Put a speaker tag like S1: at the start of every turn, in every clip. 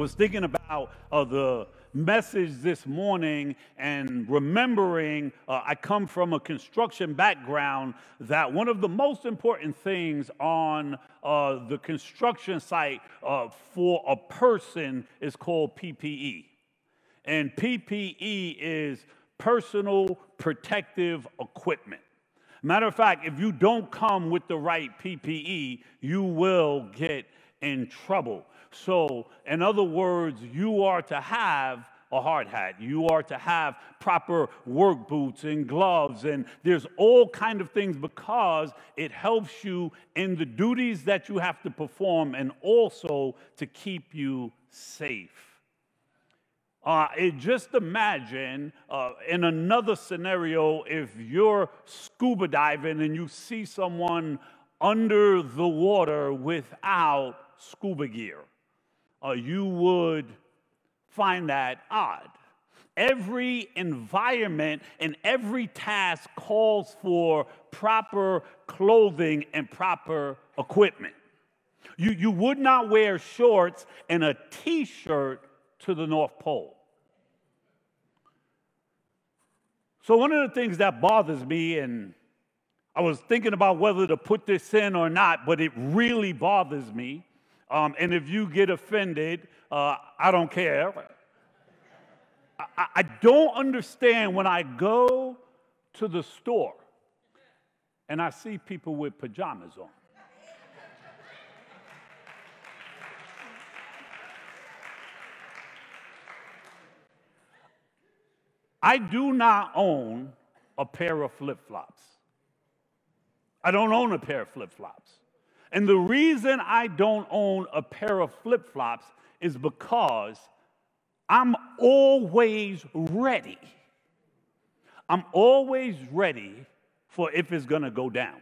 S1: was thinking about uh, the message this morning and remembering uh, I come from a construction background that one of the most important things on uh, the construction site uh, for a person is called PPE. And PPE is personal protective equipment. Matter of fact, if you don't come with the right PPE, you will get in trouble. So, in other words, you are to have a hard hat. You are to have proper work boots and gloves and there's all kind of things because it helps you in the duties that you have to perform and also to keep you safe. Uh, it, just imagine uh, in another scenario if you're scuba diving and you see someone under the water without scuba gear. Uh, you would find that odd. Every environment and every task calls for proper clothing and proper equipment. You, you would not wear shorts and a t shirt to the North Pole. So, one of the things that bothers me, and I was thinking about whether to put this in or not, but it really bothers me. Um, and if you get offended, uh, I don't care. I, I don't understand when I go to the store and I see people with pajamas on. I do not own a pair of flip flops. I don't own a pair of flip flops. And the reason I don't own a pair of flip flops is because I'm always ready. I'm always ready for if it's gonna go down.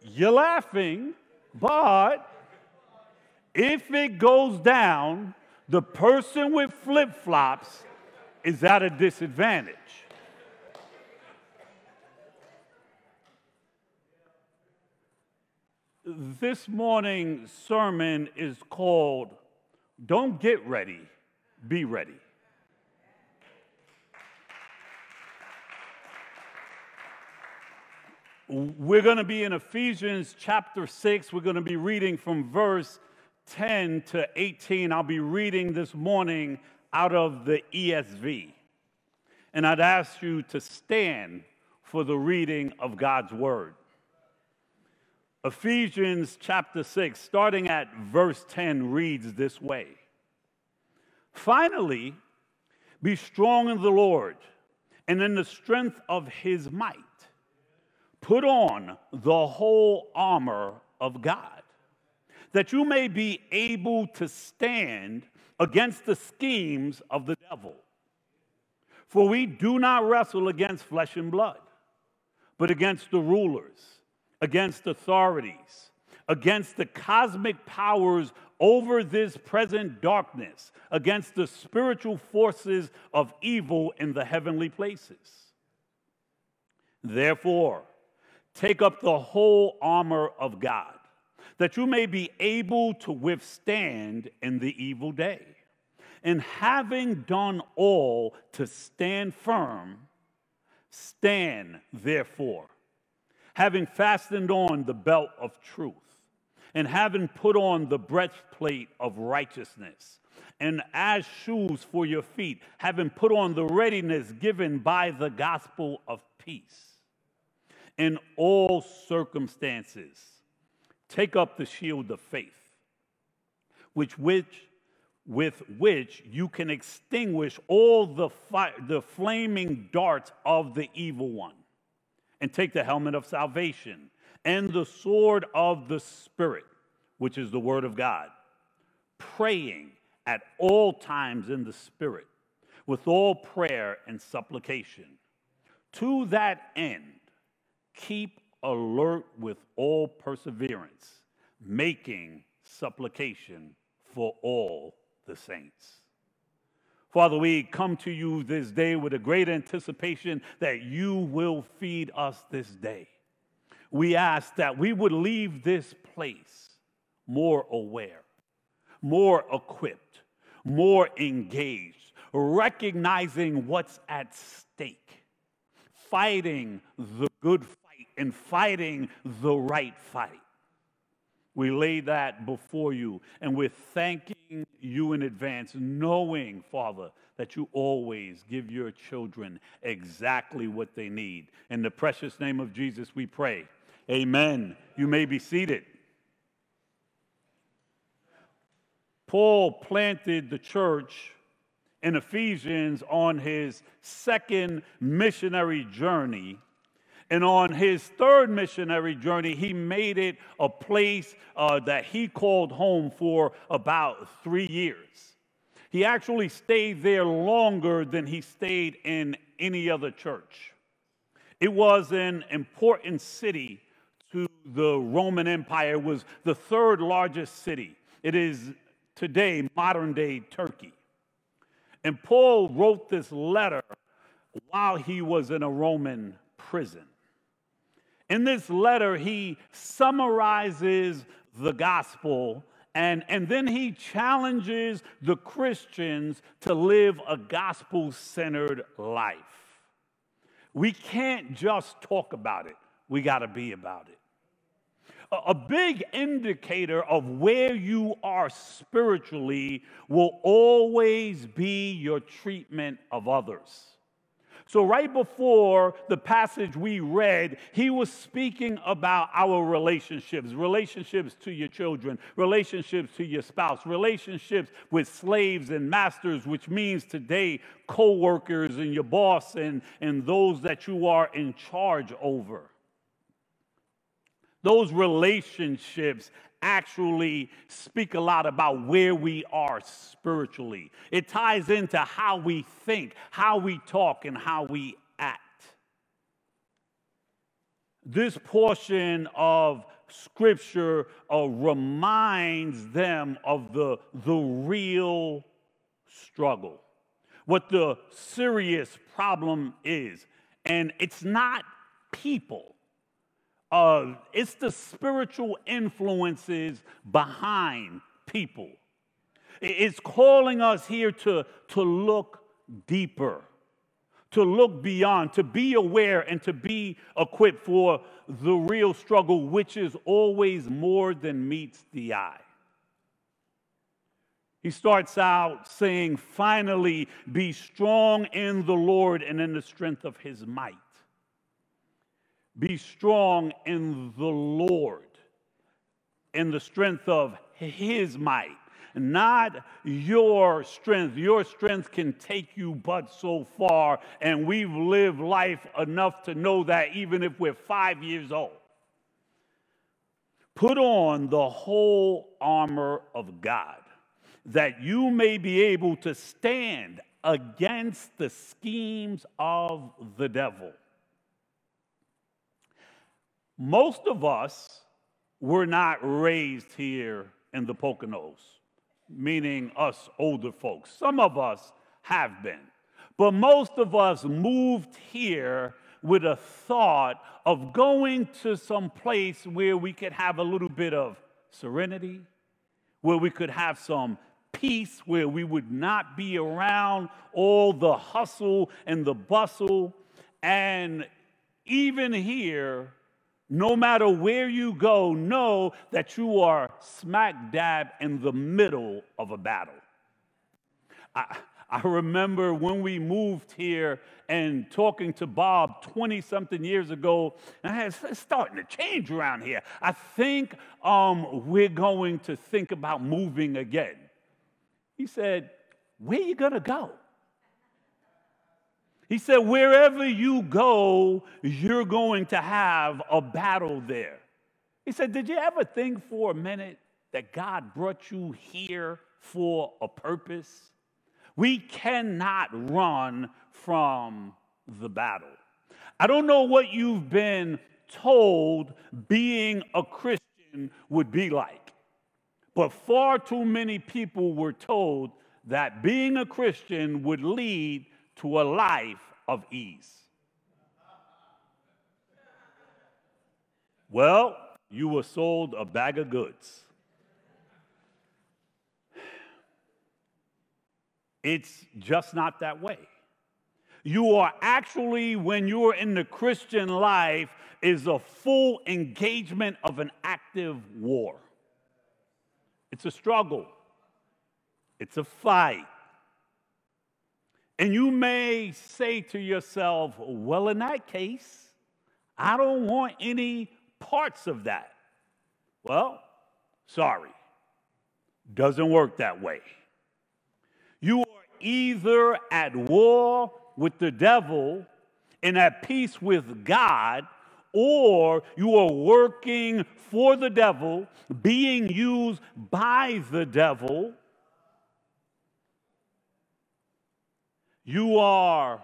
S1: You're laughing, but if it goes down, the person with flip flops is at a disadvantage. This morning's sermon is called Don't Get Ready, Be Ready. We're going to be in Ephesians chapter 6. We're going to be reading from verse 10 to 18. I'll be reading this morning out of the ESV. And I'd ask you to stand for the reading of God's word. Ephesians chapter 6, starting at verse 10, reads this way Finally, be strong in the Lord and in the strength of his might. Put on the whole armor of God, that you may be able to stand against the schemes of the devil. For we do not wrestle against flesh and blood, but against the rulers against authorities, against the cosmic powers over this present darkness, against the spiritual forces of evil in the heavenly places. Therefore, take up the whole armor of God, that you may be able to withstand in the evil day. And having done all to stand firm, stand therefore having fastened on the belt of truth, and having put on the breastplate of righteousness, and as shoes for your feet, having put on the readiness given by the gospel of peace. In all circumstances, take up the shield of faith, which, which with which you can extinguish all the, fi- the flaming darts of the evil one and take the helmet of salvation and the sword of the Spirit, which is the word of God, praying at all times in the Spirit with all prayer and supplication. To that end, keep alert with all perseverance, making supplication for all the saints. Father, we come to you this day with a great anticipation that you will feed us this day. We ask that we would leave this place more aware, more equipped, more engaged, recognizing what's at stake, fighting the good fight and fighting the right fight. We lay that before you, and we're thanking you in advance, knowing, Father, that you always give your children exactly what they need. In the precious name of Jesus, we pray. Amen. You may be seated. Paul planted the church in Ephesians on his second missionary journey and on his third missionary journey, he made it a place uh, that he called home for about three years. He actually stayed there longer than he stayed in any other church. It was an important city to the Roman Empire. It was the third largest city. It is today modern day Turkey. And Paul wrote this letter while he was in a Roman prison. In this letter, he summarizes the gospel and, and then he challenges the Christians to live a gospel centered life. We can't just talk about it, we got to be about it. A, a big indicator of where you are spiritually will always be your treatment of others. So, right before the passage we read, he was speaking about our relationships relationships to your children, relationships to your spouse, relationships with slaves and masters, which means today co workers and your boss and, and those that you are in charge over. Those relationships actually speak a lot about where we are spiritually. It ties into how we think, how we talk, and how we act. This portion of scripture uh, reminds them of the, the real struggle, what the serious problem is. And it's not people uh, it's the spiritual influences behind people. It's calling us here to, to look deeper, to look beyond, to be aware, and to be equipped for the real struggle, which is always more than meets the eye. He starts out saying, finally, be strong in the Lord and in the strength of his might. Be strong in the Lord, in the strength of his might, not your strength. Your strength can take you but so far, and we've lived life enough to know that even if we're five years old. Put on the whole armor of God, that you may be able to stand against the schemes of the devil. Most of us were not raised here in the Poconos, meaning us older folks. Some of us have been. But most of us moved here with a thought of going to some place where we could have a little bit of serenity, where we could have some peace, where we would not be around all the hustle and the bustle. And even here, no matter where you go, know that you are smack dab in the middle of a battle. I, I remember when we moved here and talking to Bob 20 something years ago, and I it's starting to change around here. I think um, we're going to think about moving again. He said, Where you gonna go? He said, wherever you go, you're going to have a battle there. He said, Did you ever think for a minute that God brought you here for a purpose? We cannot run from the battle. I don't know what you've been told being a Christian would be like, but far too many people were told that being a Christian would lead to a life of ease. Well, you were sold a bag of goods. It's just not that way. You are actually, when you're in the Christian life, is a full engagement of an active war. It's a struggle, it's a fight. And you may say to yourself, well, in that case, I don't want any parts of that. Well, sorry, doesn't work that way. You are either at war with the devil and at peace with God, or you are working for the devil, being used by the devil. You are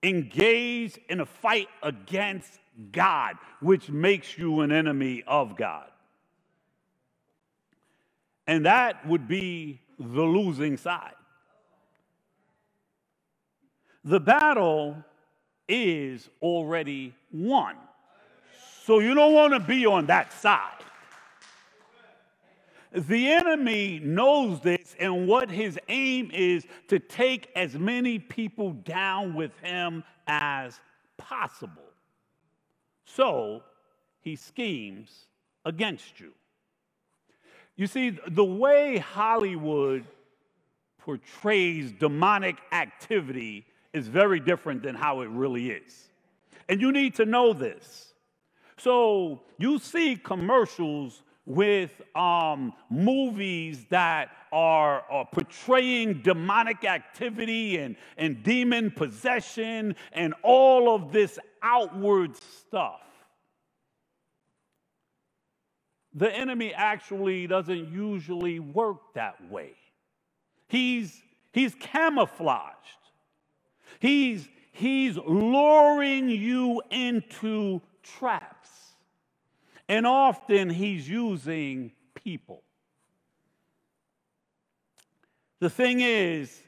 S1: engaged in a fight against God, which makes you an enemy of God. And that would be the losing side. The battle is already won. So you don't want to be on that side. The enemy knows this, and what his aim is to take as many people down with him as possible. So he schemes against you. You see, the way Hollywood portrays demonic activity is very different than how it really is. And you need to know this. So you see commercials with um, movies that are, are, portraying demonic activity and, and demon possession and all of this outward stuff. The enemy actually doesn't usually work that way. He's, he's camouflaged. He's, he's luring you into traps. And often he's using people. The thing is,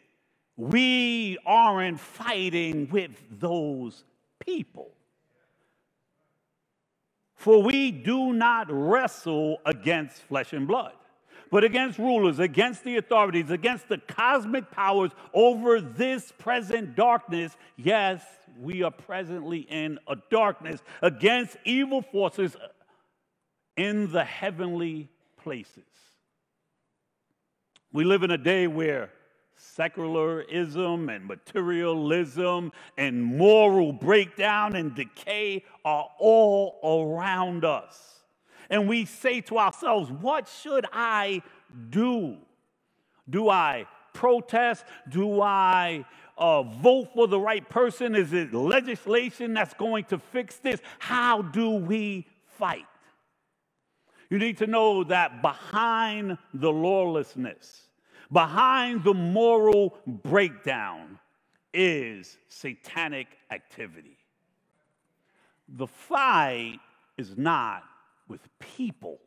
S1: we aren't fighting with those people. For we do not wrestle against flesh and blood but against rulers, against the authorities, against the cosmic powers over this present darkness. Yes, we are presently in a darkness against evil forces in the heavenly places. We live in a day where secularism and materialism and moral breakdown and decay are all around us and we say to ourselves, What should I do? Do I protest? Do I uh, vote for the right person? Is it legislation that's going to fix this? How do we fight? You need to know that behind the lawlessness, behind the moral breakdown, is satanic activity. The fight is not with people.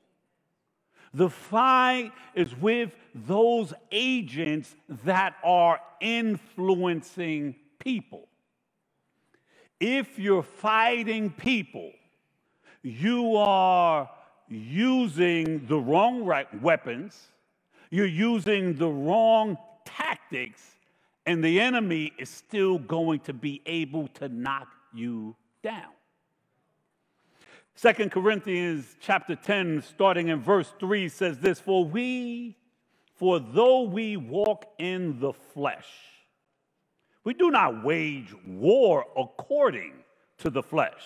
S1: The fight is with those agents that are influencing people. If you're fighting people, you are using the wrong weapons, you're using the wrong tactics, and the enemy is still going to be able to knock you down. Second Corinthians chapter 10, starting in verse 3, says this For we, for though we walk in the flesh, we do not wage war according to the flesh.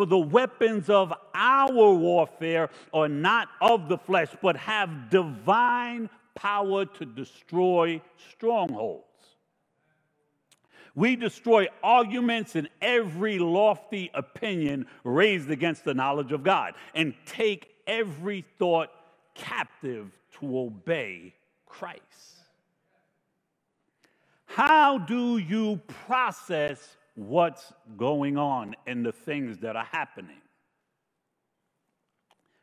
S1: For the weapons of our warfare are not of the flesh, but have divine power to destroy strongholds. We destroy arguments and every lofty opinion raised against the knowledge of God and take every thought captive to obey Christ. How do you process what's going on and the things that are happening?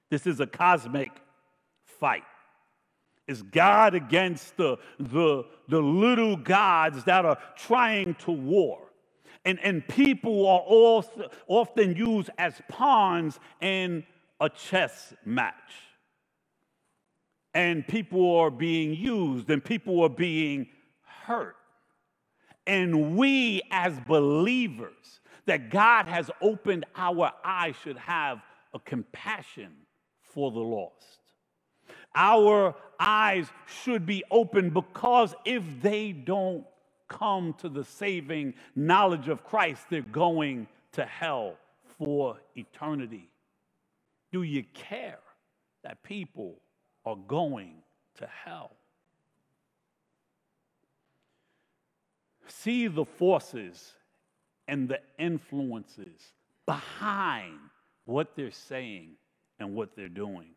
S1: This is a cosmic fight. It's God against the, the, the little gods that are trying to war. And, and people are also often used as pawns in a chess match. and people are being used and people are being hurt. And we, as believers, that God has opened our eyes, should have a compassion for the lost. Our eyes should be open because if they don't come to the saving knowledge of Christ, they're going to hell for eternity. Do you care that people are going to hell? See the forces and the influences behind what they're saying and what they're doing.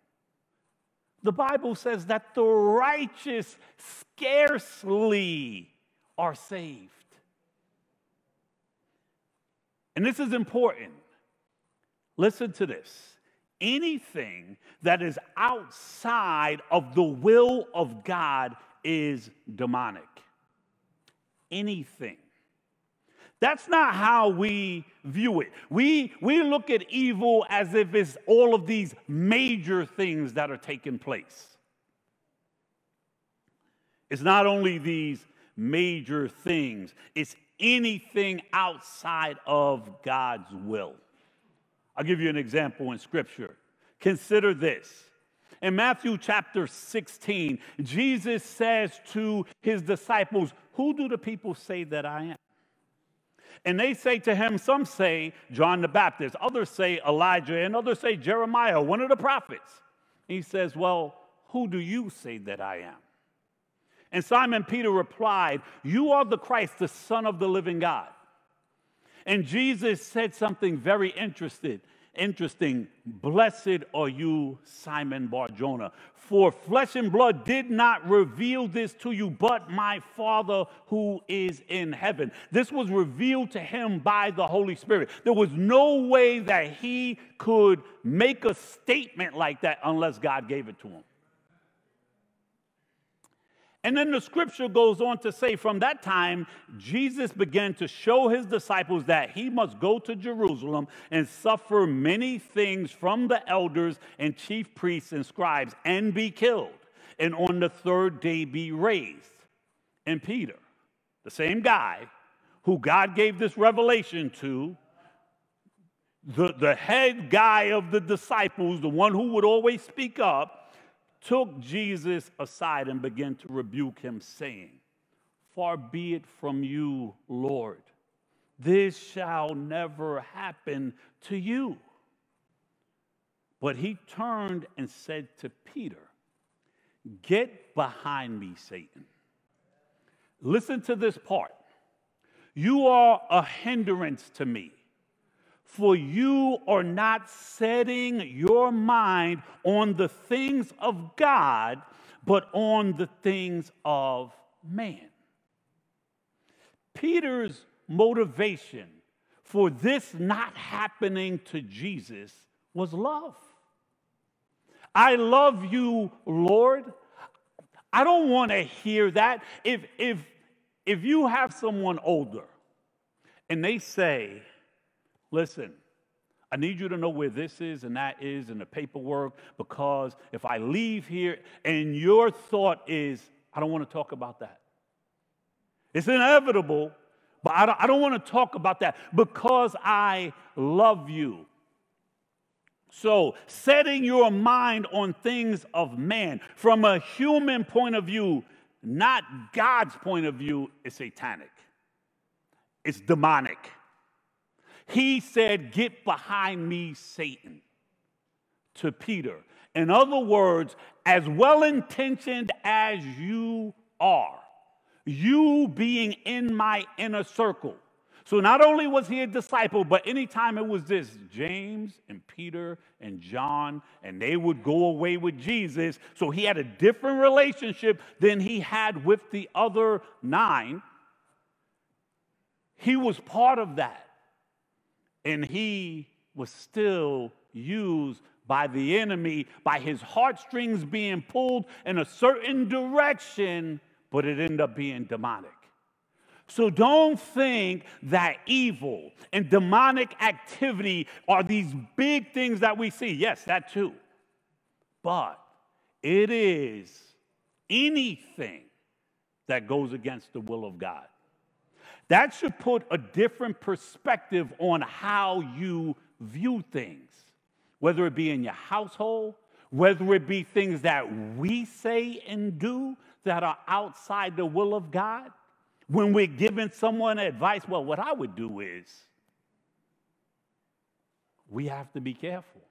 S1: The Bible says that the righteous scarcely are saved. And this is important. Listen to this. Anything that is outside of the will of God is demonic. Anything. That's not how we view it. We, we look at evil as if it's all of these major things that are taking place. It's not only these major things, it's anything outside of God's will. I'll give you an example in Scripture. Consider this. In Matthew chapter 16, Jesus says to his disciples, Who do the people say that I am? And they say to him, some say John the Baptist, others say Elijah, and others say Jeremiah, one of the prophets. He says, Well, who do you say that I am? And Simon Peter replied, You are the Christ, the Son of the living God. And Jesus said something very interesting. Interesting. Blessed are you, Simon Barjona, for flesh and blood did not reveal this to you, but my Father who is in heaven. This was revealed to him by the Holy Spirit. There was no way that he could make a statement like that unless God gave it to him. And then the scripture goes on to say, from that time, Jesus began to show his disciples that he must go to Jerusalem and suffer many things from the elders and chief priests and scribes and be killed, and on the third day be raised. And Peter, the same guy who God gave this revelation to, the, the head guy of the disciples, the one who would always speak up, took Jesus aside and began to rebuke him, saying, Far be it from you, Lord. This shall never happen to you. But he turned and said to Peter, Get behind me, Satan. Listen to this part. You are a hindrance to me for you are not setting your mind on the things of God, but on the things of man. Peter's motivation for this not happening to Jesus was love. I love you, Lord. I don't want to hear that. If, if, if you have someone older and they say, Listen, I need you to know where this is and that is in the paperwork because if I leave here and your thought is, I don't want to talk about that. It's inevitable, but I don't, I don't want to talk about that because I love you. So, setting your mind on things of man from a human point of view, not God's point of view, is satanic. It's demonic. He said, Get behind me, Satan, to Peter. In other words, as well intentioned as you are, you being in my inner circle. So not only was he a disciple, but anytime it was this, James and Peter and John, and they would go away with Jesus. So he had a different relationship than he had with the other nine. He was part of that and he was still used by the enemy, by his heartstrings being pulled in a certain direction, but it ended up being demonic. So don't think that evil and demonic activity are these big things that we see. Yes, that too. But it is anything that goes against the will of God. That should put a different perspective on how you view things, whether it be in your household, whether it be things that we say and do that are outside the will of God. When we're giving someone advice, well, what I would do is we have to be careful.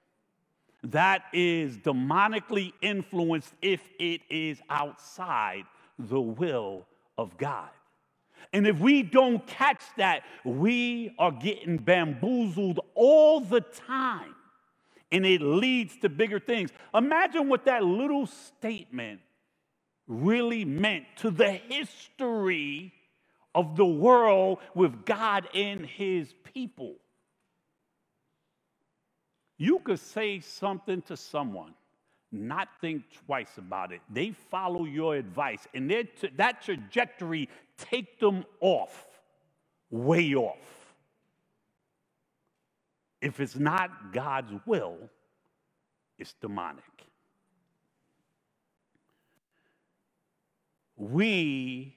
S1: That is demonically influenced if it is outside the will of God. And if we don't catch that, we are getting bamboozled all the time. And it leads to bigger things. Imagine what that little statement really meant to the history of the world with God and his people. You could say something to someone, not think twice about it. They follow your advice, and that trajectory take them off, way off. If it's not God's will, it's demonic. We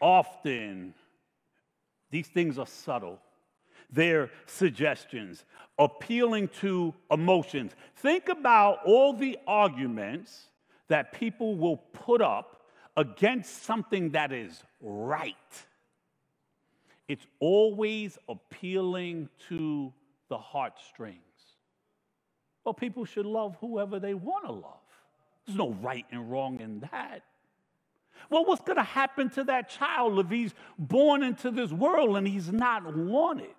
S1: often, these things are subtle their suggestions, appealing to emotions. Think about all the arguments that people will put up against something that is right. It's always appealing to the heartstrings. Well, people should love whoever they want to love. There's no right and wrong in that. Well, what's going to happen to that child if he's born into this world and he's not wanted?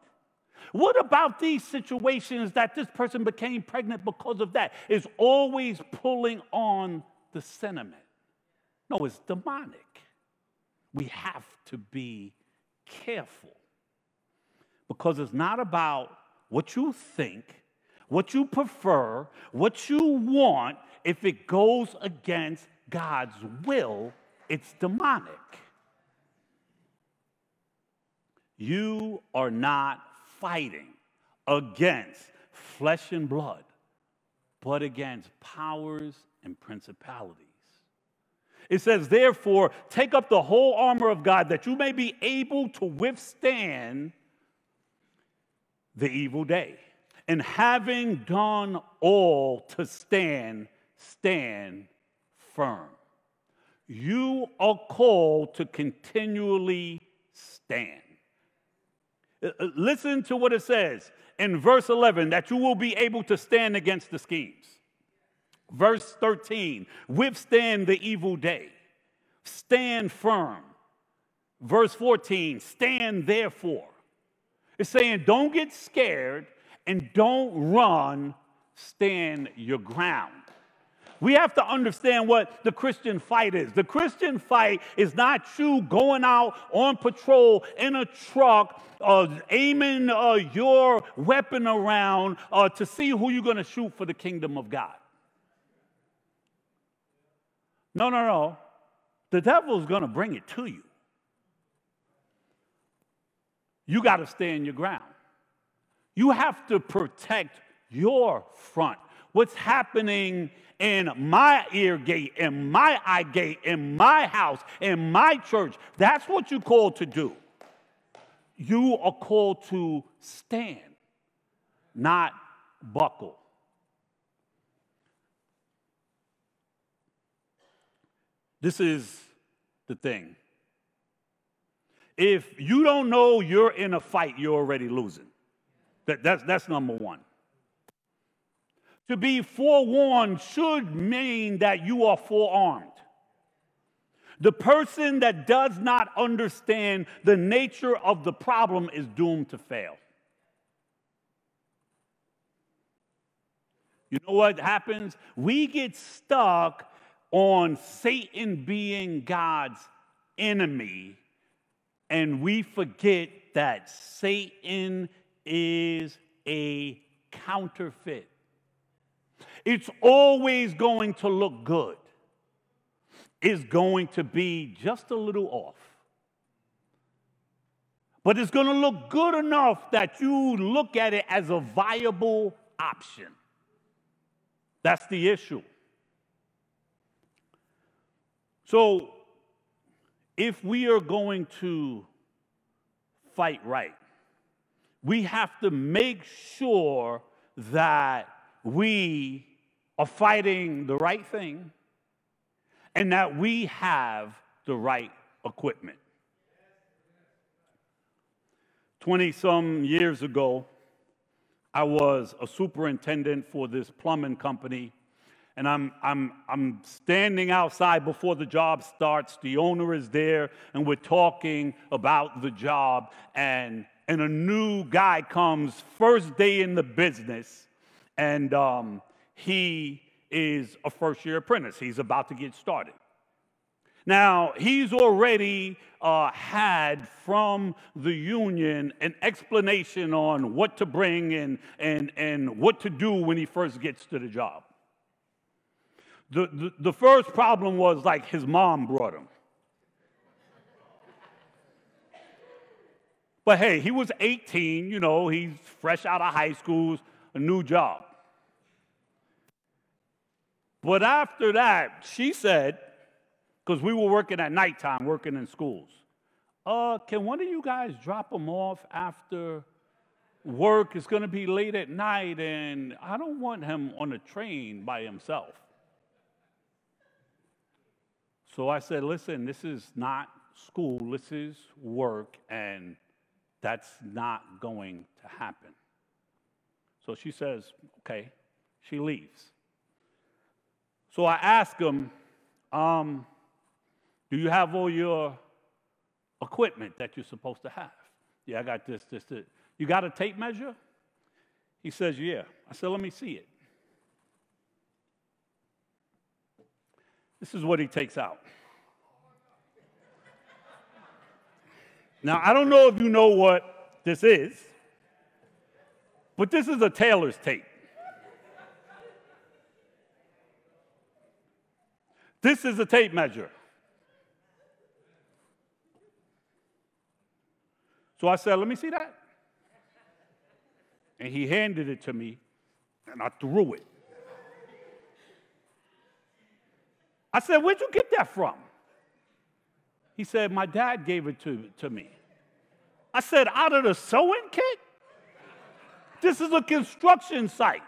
S1: What about these situations that this person became pregnant because of that? Is always pulling on the sentiment. No, it's demonic. We have to be careful because it's not about what you think, what you prefer, what you want. If it goes against God's will, it's demonic. You are not fighting against flesh and blood, but against powers and principalities. It says, therefore, take up the whole armor of God that you may be able to withstand the evil day. And having done all to stand, stand firm. You are called to continually stand. Uh, uh, listen to what it says in verse 11 that you will be able to stand against the schemes. Verse 13, withstand the evil day, stand firm. Verse 14, stand therefore. It's saying don't get scared and don't run, stand your ground. We have to understand what the Christian fight is. The Christian fight is not you going out on patrol in a truck, uh, aiming uh, your weapon around uh, to see who you're going to shoot for the kingdom of God. No, no, no. The devil's going to bring it to you. You got to stand your ground. You have to protect your front. What's happening in my ear gate, in my eye gate, in my house, in my church. That's what you're called to do. You are called to stand, not buckle. This is the thing. If you don't know you're in a fight, you're already losing. That, that's, that's number one. To be forewarned should mean that you are forearmed. The person that does not understand the nature of the problem is doomed to fail. You know what happens? We get stuck on Satan being God's enemy, and we forget that Satan is a counterfeit. It's always going to look good. It's going to be just a little off. But it's going to look good enough that you look at it as a viable option. That's the issue. So, if we are going to fight right, we have to make sure that we are fighting the right thing and that we have the right equipment. 20 some years ago, I was a superintendent for this plumbing company. And I'm, I'm, I'm standing outside before the job starts. The owner is there, and we're talking about the job. And, and a new guy comes, first day in the business, and um, he is a first year apprentice. He's about to get started. Now, he's already uh, had from the union an explanation on what to bring and, and, and what to do when he first gets to the job. The, the, first problem was like his mom brought him. But hey, he was 18, you know, he's fresh out of high school, a new job. But after that, she said, because we were working at nighttime, working in schools. Uh, can one of you guys drop him off after work? It's going to be late at night, and I don't want him on a train by himself. So I said, listen, this is not school, this is work, and that's not going to happen. So she says, okay. She leaves. So I ask him, um, do you have all your equipment that you're supposed to have? Yeah, I got this, this, this. You got a tape measure? He says, Yeah. I said, Let me see it. This is what he takes out. Now, I don't know if you know what this is, but this is a tailor's tape. This is a tape measure. So I said, Let me see that. And he handed it to me, and I threw it. I said, Where'd you get that from? He said, My dad gave it to, to me. I said, Out of the sewing kit? This is a construction site.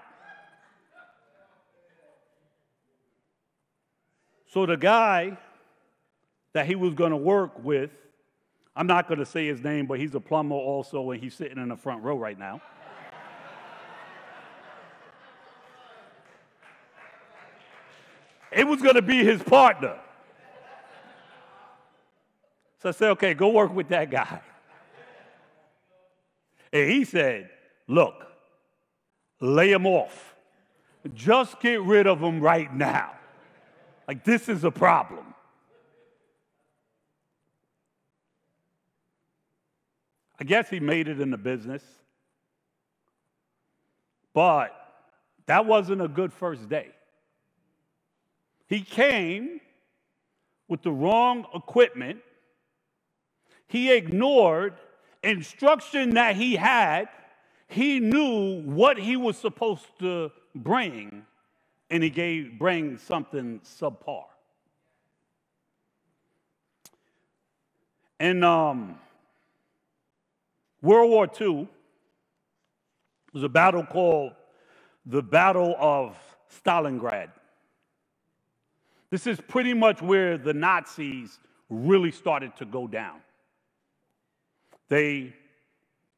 S1: So the guy that he was going to work with I'm not going to say his name, but he's a plumber also, and he's sitting in the front row right now. It was going to be his partner. So I said, okay, go work with that guy. And he said, look, lay him off. Just get rid of him right now. Like, this is a problem. I guess he made it in the business. But that wasn't a good first day. He came with the wrong equipment. He ignored instruction that he had. He knew what he was supposed to bring, and he gave bring something subpar. In um, World War II there was a battle called the Battle of Stalingrad. This is pretty much where the Nazis really started to go down. They,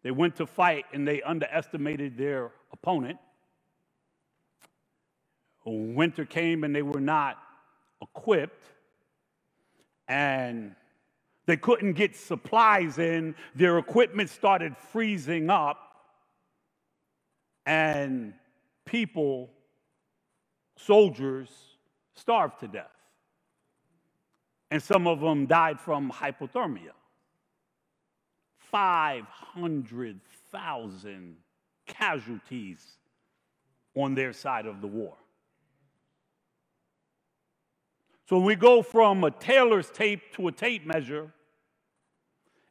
S1: they went to fight and they underestimated their opponent. Winter came and they were not equipped. And they couldn't get supplies in, their equipment started freezing up, and people, soldiers, starved to death. And some of them died from hypothermia. 500,000 casualties on their side of the war. So we go from a tailor's tape to a tape measure,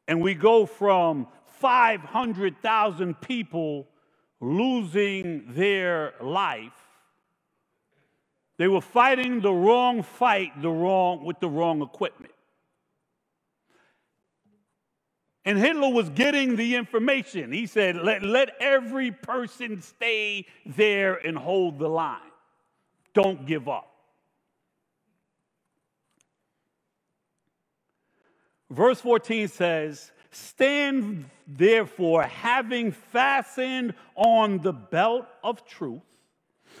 S1: and we go from 500,000 people losing their life They were fighting the wrong fight, the wrong with the wrong equipment. And Hitler was getting the information. He said, let, let every person stay there and hold the line. Don't give up. Verse 14 says, Stand therefore, having fastened on the belt of truth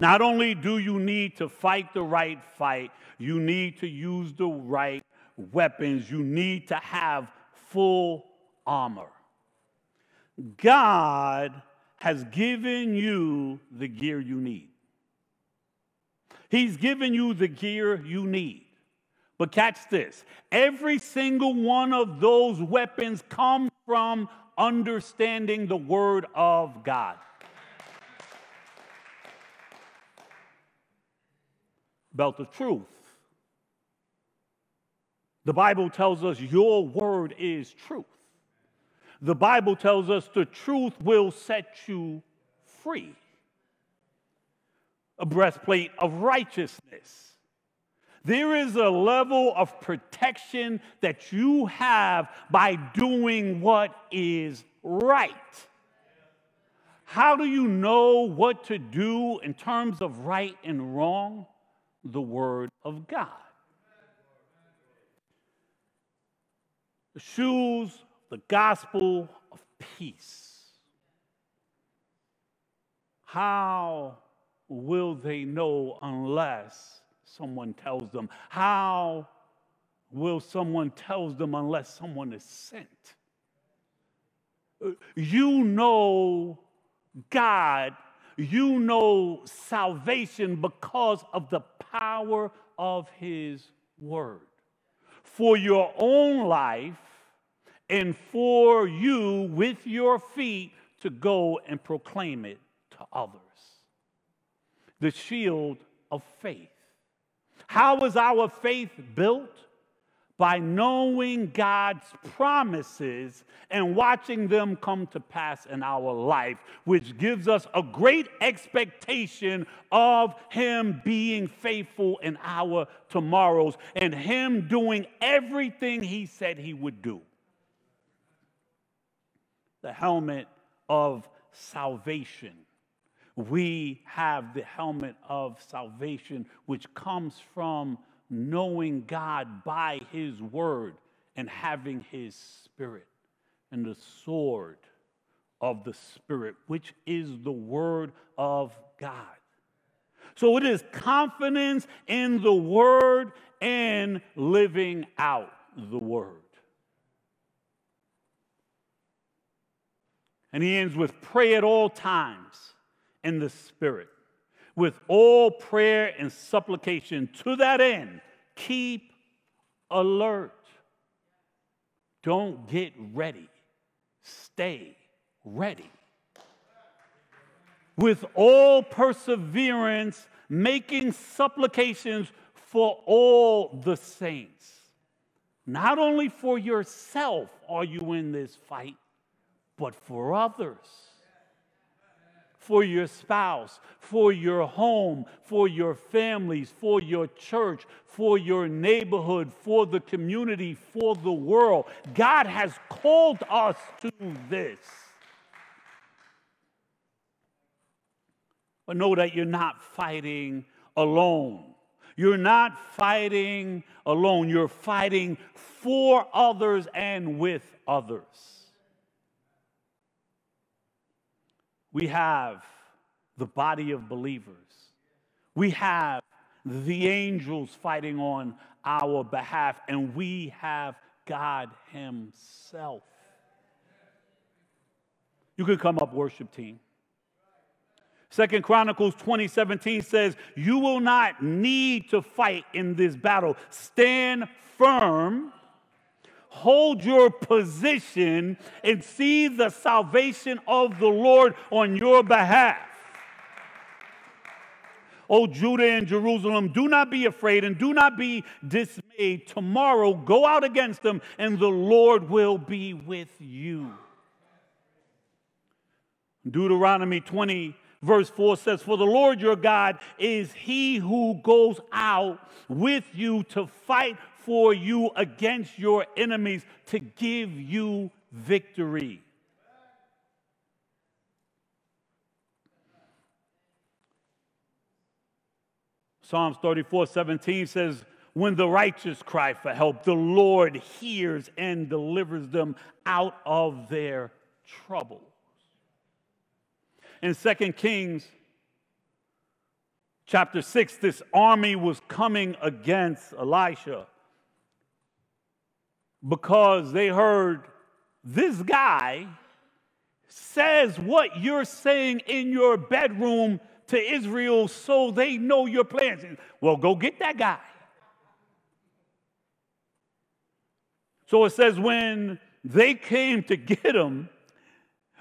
S1: Not only do you need to fight the right fight, you need to use the right weapons. You need to have full armor. God has given you the gear you need. He's given you the gear you need. But catch this every single one of those weapons comes from understanding the Word of God. Belt of truth. The Bible tells us your word is truth. The Bible tells us the truth will set you free. A breastplate of righteousness. There is a level of protection that you have by doing what is right. How do you know what to do in terms of right and wrong? The Word of God. The shoes, the gospel of peace. How will they know unless someone tells them? How will someone tell them unless someone is sent? You know God you know salvation because of the power of His Word. For your own life and for you with your feet to go and proclaim it to others. The shield of faith. How is our faith built? By knowing God's promises and watching them come to pass in our life, which gives us a great expectation of Him being faithful in our tomorrows and Him doing everything He said He would do. The helmet of salvation. We have the helmet of salvation, which comes from knowing God by His Word and having His Spirit and the sword of the Spirit, which is the Word of God. So it is confidence in the Word and living out the Word. And he ends with pray at all times in the Spirit with all prayer and supplication. To that end, keep alert. Don't get ready. Stay ready. With all perseverance, making supplications for all the saints. Not only for yourself are you in this fight, but for others for your spouse, for your home, for your families, for your church, for your neighborhood, for the community, for the world. God has called us to this. But know that you're not fighting alone. You're not fighting alone. You're fighting for others and with others. We have the body of believers. We have the angels fighting on our behalf, and we have God Himself. You could come up, worship team. Second Chronicles 2017 says, You will not need to fight in this battle. Stand firm, hold your position, and see the salvation of the Lord on your behalf. O Judah and Jerusalem, do not be afraid and do not be dismayed. Tomorrow go out against them, and the Lord will be with you. Deuteronomy 20, verse 4 says, For the Lord your God is he who goes out with you to fight for you against your enemies to give you victory. Psalms 34 17 says, When the righteous cry for help, the Lord hears and delivers them out of their troubles. In 2 Kings chapter 6, this army was coming against Elisha because they heard this guy says what you're saying in your bedroom to Israel so they know your plans. Well, go get that guy. So it says, when they came to get him,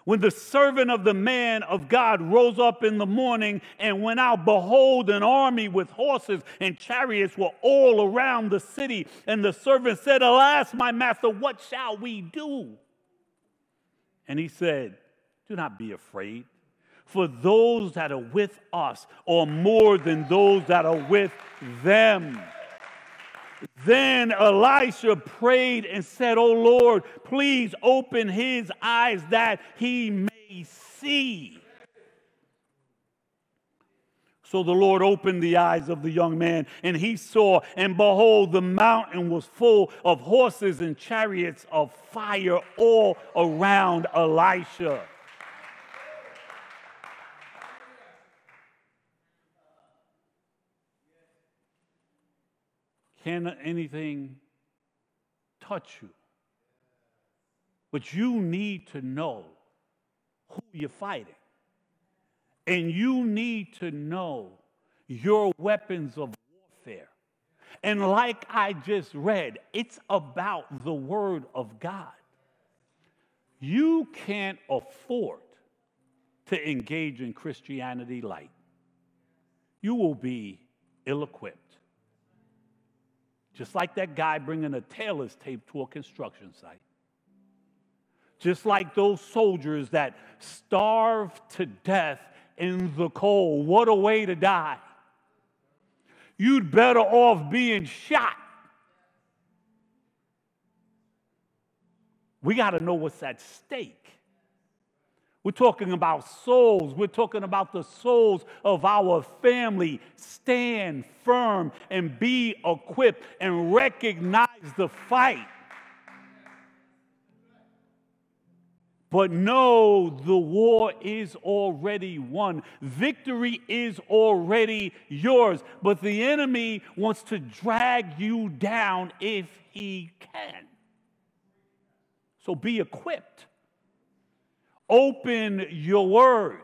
S1: when the servant of the man of God rose up in the morning and went out, behold, an army with horses and chariots were all around the city. And the servant said, Alas, my master, what shall we do? And he said, Do not be afraid for those that are with us are more than those that are with them. Then Elisha prayed and said, Oh Lord, please open his eyes that he may see. So the Lord opened the eyes of the young man, and he saw, and behold, the mountain was full of horses and chariots of fire all around Elisha. Can anything touch you? But you need to know who you're fighting. And you need to know your weapons of warfare. And like I just read, it's about the Word of God. You can't afford to engage in Christianity light. You will be ill equipped. Just like that guy bringing a tailor's tape to a construction site. Just like those soldiers that starved to death in the cold. What a way to die. You'd better off being shot. We got to know what's at stake. We're talking about souls. We're talking about the souls of our family. Stand firm and be equipped and recognize the fight. But know the war is already won. Victory is already yours. But the enemy wants to drag you down if he can. So be equipped. Open your word.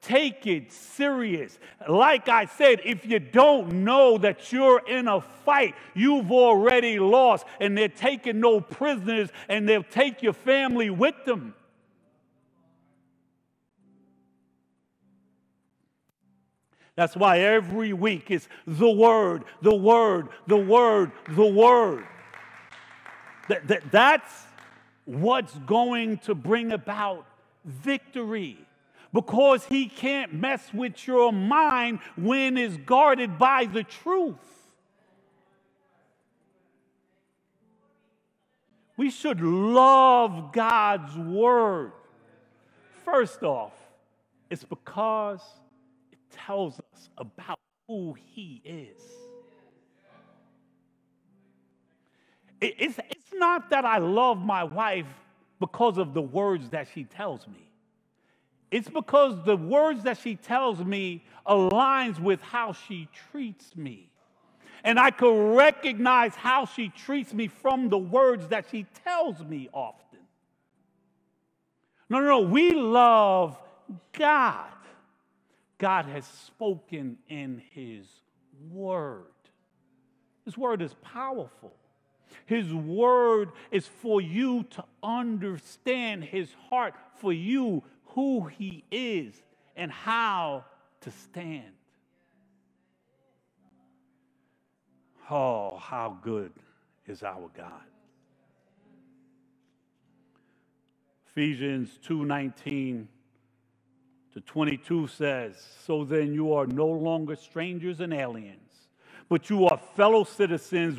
S1: Take it serious. Like I said, if you don't know that you're in a fight, you've already lost, and they're taking no prisoners, and they'll take your family with them. That's why every week it's the word, the word, the word, the word. That, that, that's what's going to bring about victory because he can't mess with your mind when it's guarded by the truth. We should love God's word. First off, it's because it tells us about who he is. It's, it's not that I love my wife because of the words that she tells me. It's because the words that she tells me aligns with how she treats me. And I can recognize how she treats me from the words that she tells me often. No, no, no. We love God. God has spoken in His Word. His Word is powerful. His Word is for you to understand His heart, for you who He is and how to stand. Oh, how good is our God. Ephesians 2:19 to 22 says, "So then you are no longer strangers and aliens, but you are fellow citizens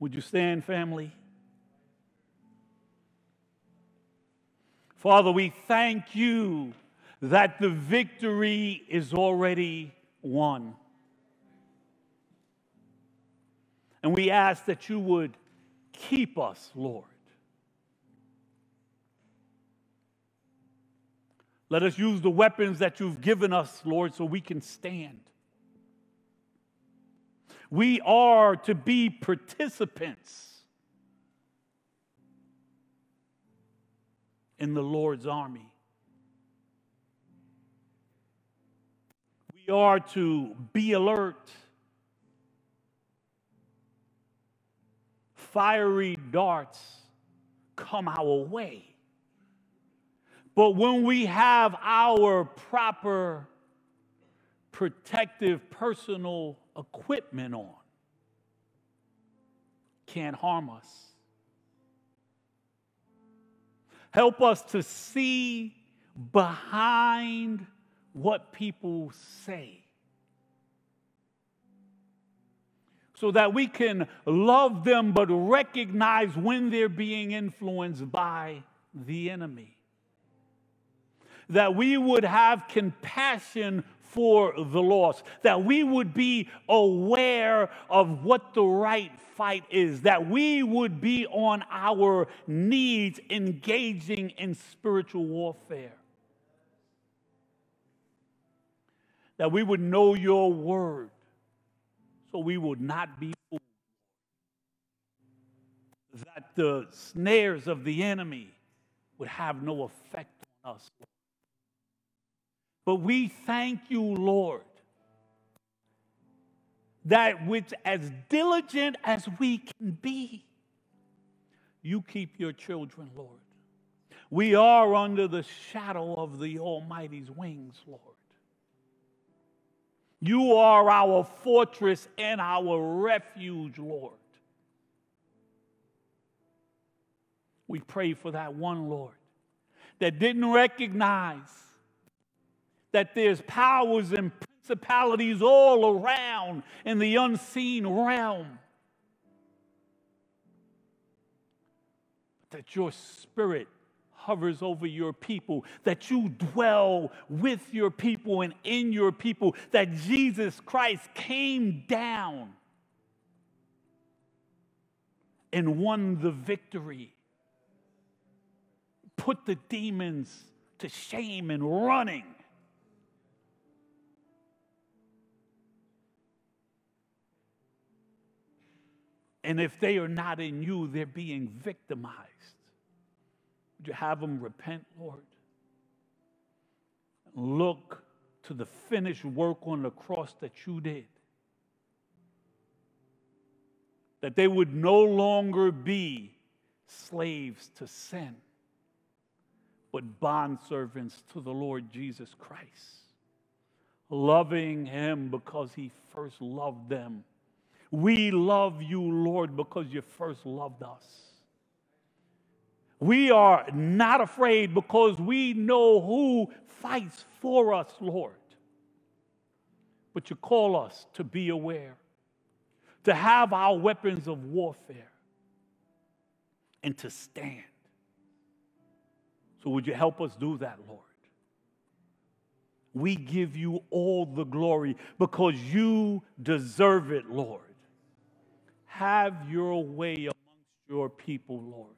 S1: Would you stand, family? Father, we thank you that the victory is already won. And we ask that you would keep us, Lord. Let us use the weapons that you've given us, Lord, so we can stand. We are to be participants in the Lord's army. We are to be alert. Fiery darts come our way. But when we have our proper protective personal equipment on can't harm us. Help us to see behind what people say so that we can love them but recognize when they're being influenced by the enemy. That we would have compassion for the lost, that we would be aware of what the right fight is, that we would be on our knees engaging in spiritual warfare, that we would know your word so we would not be fooled, that the snares of the enemy would have no effect on us. But we thank you, Lord, that with as diligent as we can be, you keep your children, Lord. We are under the shadow of the Almighty's wings, Lord. You are our fortress and our refuge, Lord. We pray for that one, Lord, that didn't recognize that there's powers and principalities all around in the unseen realm. That your spirit hovers over your people, that you dwell with your people and in your people, that Jesus Christ came down and won the victory, put the demons to shame and running. And if they are not in you, they're being victimized. Would you have them repent, Lord? Look to the finished work on the cross that you did. That they would no longer be slaves to sin, but bondservants to the Lord Jesus Christ, loving Him because He first loved them we love you, Lord, because you first loved us. We are not afraid because we know who fights for us, Lord. But you call us to be aware, to have our weapons of warfare, and to stand. So, would you help us do that, Lord? We give you all the glory because you deserve it, Lord. Have your way amongst your people, Lord.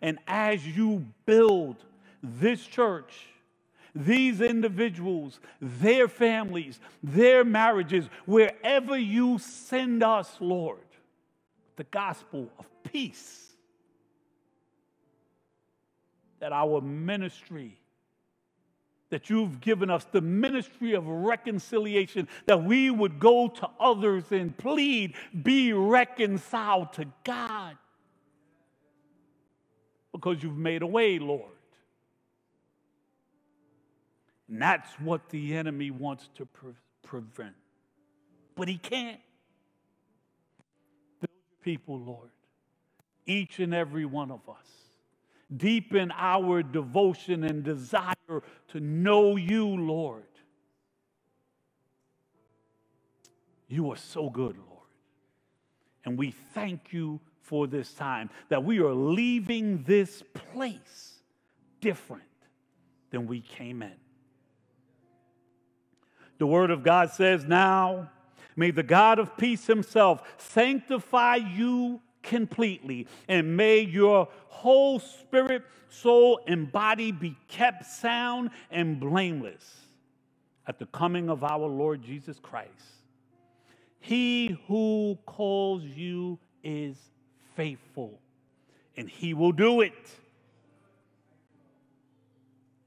S1: And as you build this church, these individuals, their families, their marriages, wherever you send us, Lord, the gospel of peace, that our ministry that you've given us, the ministry of reconciliation, that we would go to others and plead, be reconciled to God. Because you've made a way, Lord. And that's what the enemy wants to pre- prevent. But he can't. Build people, Lord, each and every one of us Deepen our devotion and desire to know you, Lord. You are so good, Lord. And we thank you for this time that we are leaving this place different than we came in. The Word of God says, Now may the God of peace Himself sanctify you completely, and may your whole spirit, soul, and body be kept sound and blameless at the coming of our Lord Jesus Christ. He who calls you is faithful, and he will do it.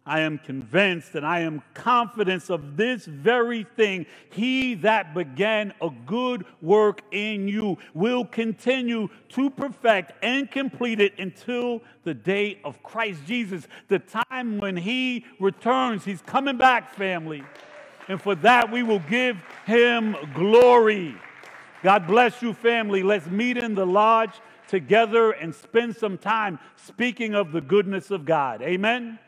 S1: I am convinced and I am confident of this very thing. He that began a good work in you will continue to perfect and complete it until the day of Christ Jesus, the time when he returns. He's coming back, family. And for that, we will give him glory. God bless you, family. Let's meet in the lodge together and spend some time speaking of the goodness of God. Amen.